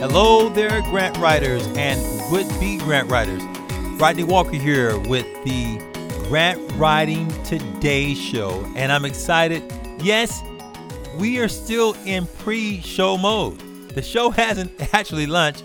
Hello there, grant writers and would be grant writers. Rodney Walker here with the Grant Writing Today show, and I'm excited. Yes, we are still in pre show mode. The show hasn't actually launched,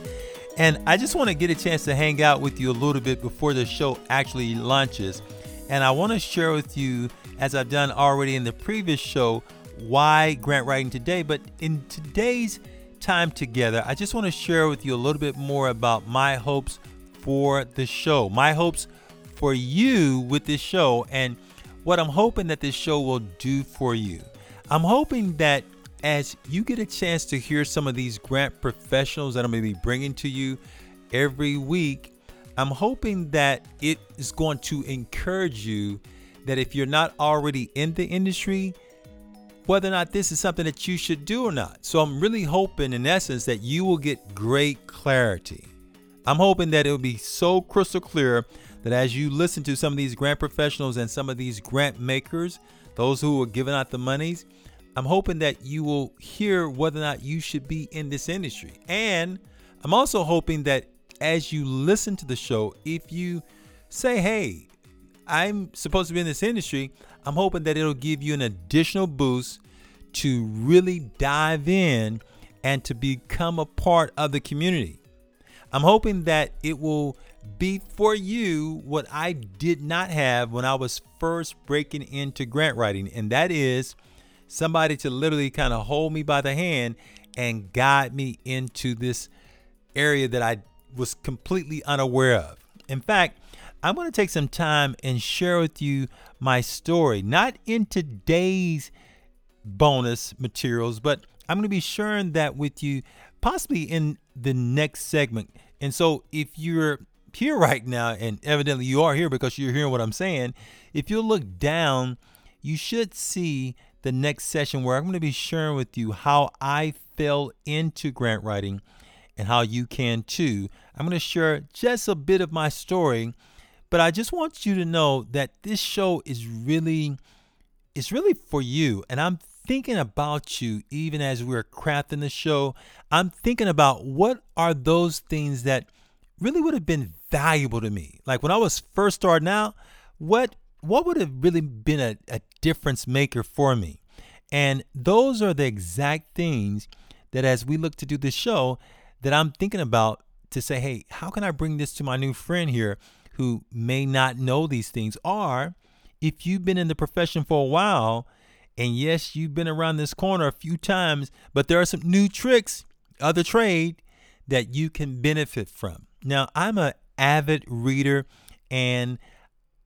and I just want to get a chance to hang out with you a little bit before the show actually launches. And I want to share with you, as I've done already in the previous show, why grant writing today. But in today's time together, I just want to share with you a little bit more about my hopes for the show, my hopes for you with this show, and what I'm hoping that this show will do for you. I'm hoping that as you get a chance to hear some of these grant professionals that I'm going to be bringing to you every week, I'm hoping that it is going to encourage you that if you're not already in the industry, whether or not this is something that you should do or not. So I'm really hoping, in essence, that you will get great clarity. I'm hoping that it will be so crystal clear that as you listen to some of these grant professionals and some of these grant makers, those who are giving out the monies, I'm hoping that you will hear whether or not you should be in this industry. And I'm also hoping that as you listen to the show, if you say, hey, I'm supposed to be in this industry, I'm hoping that it'll give you an additional boost to really dive in and to become a part of the community. I'm hoping that it will be for you what I did not have when I was first breaking into grant writing, and that is somebody to literally kind of hold me by the hand and guide me into this area that I was completely unaware of. In fact, I'm going to take some time and share with you my story, not in today's bonus materials, but I'm going to be sharing that with you possibly in the next segment. And so if you're here right now, and evidently you are here because you're hearing what I'm saying, if you look down, you should see the next session where I'm going to be sharing with you how I fell into grant writing and how you can too. I'm going to share just a bit of my story but I just want you to know that this show is really it's really for you and I'm thinking about you even as we're crafting the show. I'm thinking about what are those things that really would have been valuable to me. Like when I was first starting out, what what would have really been a, a difference maker for me? And those are the exact things that as we look to do this show that I'm thinking about to say, hey, how can I bring this to my new friend here who may not know these things are if you've been in the profession for a while and yes, you've been around this corner a few times, but there are some new tricks of the trade that you can benefit from. Now, I'm an avid reader and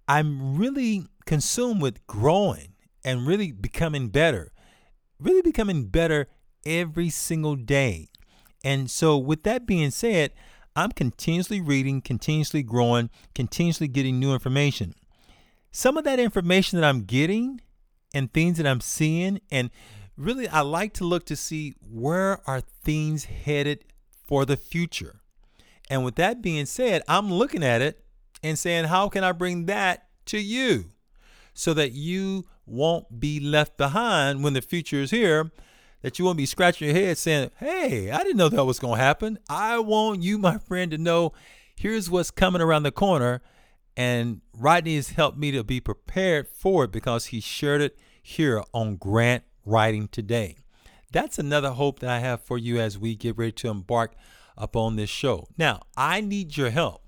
I'm really consumed with growing and really becoming better, really becoming better every single day. And so, with that being said, I'm continuously reading, continuously growing, continuously getting new information. Some of that information that I'm getting and things that I'm seeing, and really I like to look to see where are things headed for the future. And with that being said, I'm looking at it and saying, how can I bring that to you so that you won't be left behind when the future is here that you won't be scratching your head saying, Hey, I didn't know that was going to happen. I want you, my friend, to know here's what's coming around the corner. And Rodney has helped me to be prepared for it because he shared it here on Grant Writing Today. That's another hope that I have for you as we get ready to embark upon this show. Now, I need your help.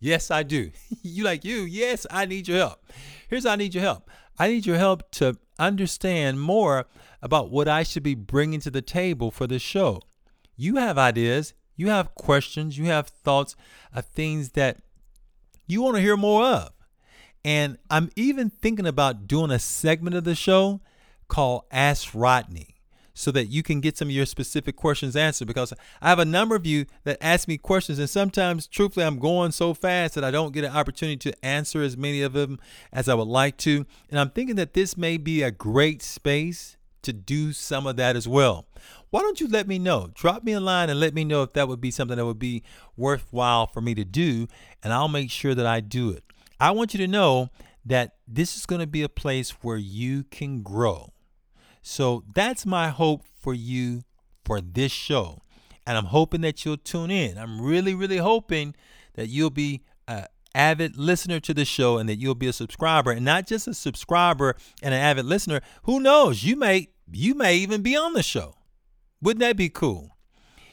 Yes, I do. you like you? Yes, I need your help. Here's how I need your help. I need your help to understand more about what I should be bringing to the table for this show. You have ideas, you have questions, you have thoughts of things that you want to hear more of. And I'm even thinking about doing a segment of the show called Ask Rodney so that you can get some of your specific questions answered because I have a number of you that ask me questions and sometimes truthfully I'm going so fast that I don't get an opportunity to answer as many of them as I would like to and I'm thinking that this may be a great space to do some of that as well. Why don't you let me know? Drop me a line and let me know if that would be something that would be worthwhile for me to do, and I'll make sure that I do it. I want you to know that this is going to be a place where you can grow. So that's my hope for you for this show. and I'm hoping that you'll tune in. I'm really, really hoping that you'll be an avid listener to the show and that you'll be a subscriber and not just a subscriber and an avid listener. Who knows? You may you may even be on the show. Wouldn't that be cool?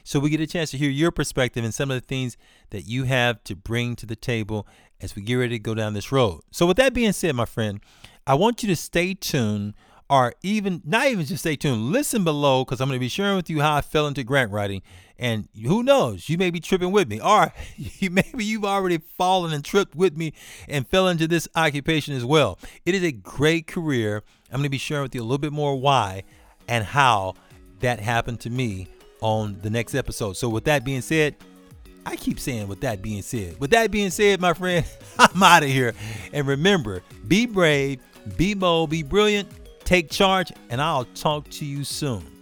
So we get a chance to hear your perspective and some of the things that you have to bring to the table as we get ready to go down this road. So with that being said, my friend, I want you to stay tuned or even not even just stay tuned. Listen below because I'm going to be sharing with you how I fell into grant writing. And who knows, you may be tripping with me, or maybe you've already fallen and tripped with me and fell into this occupation as well. It is a great career. I'm going to be sharing with you a little bit more why and how that happened to me on the next episode. So, with that being said, I keep saying, with that being said, with that being said, my friend, I'm out of here. And remember, be brave, be bold, be brilliant, take charge, and I'll talk to you soon.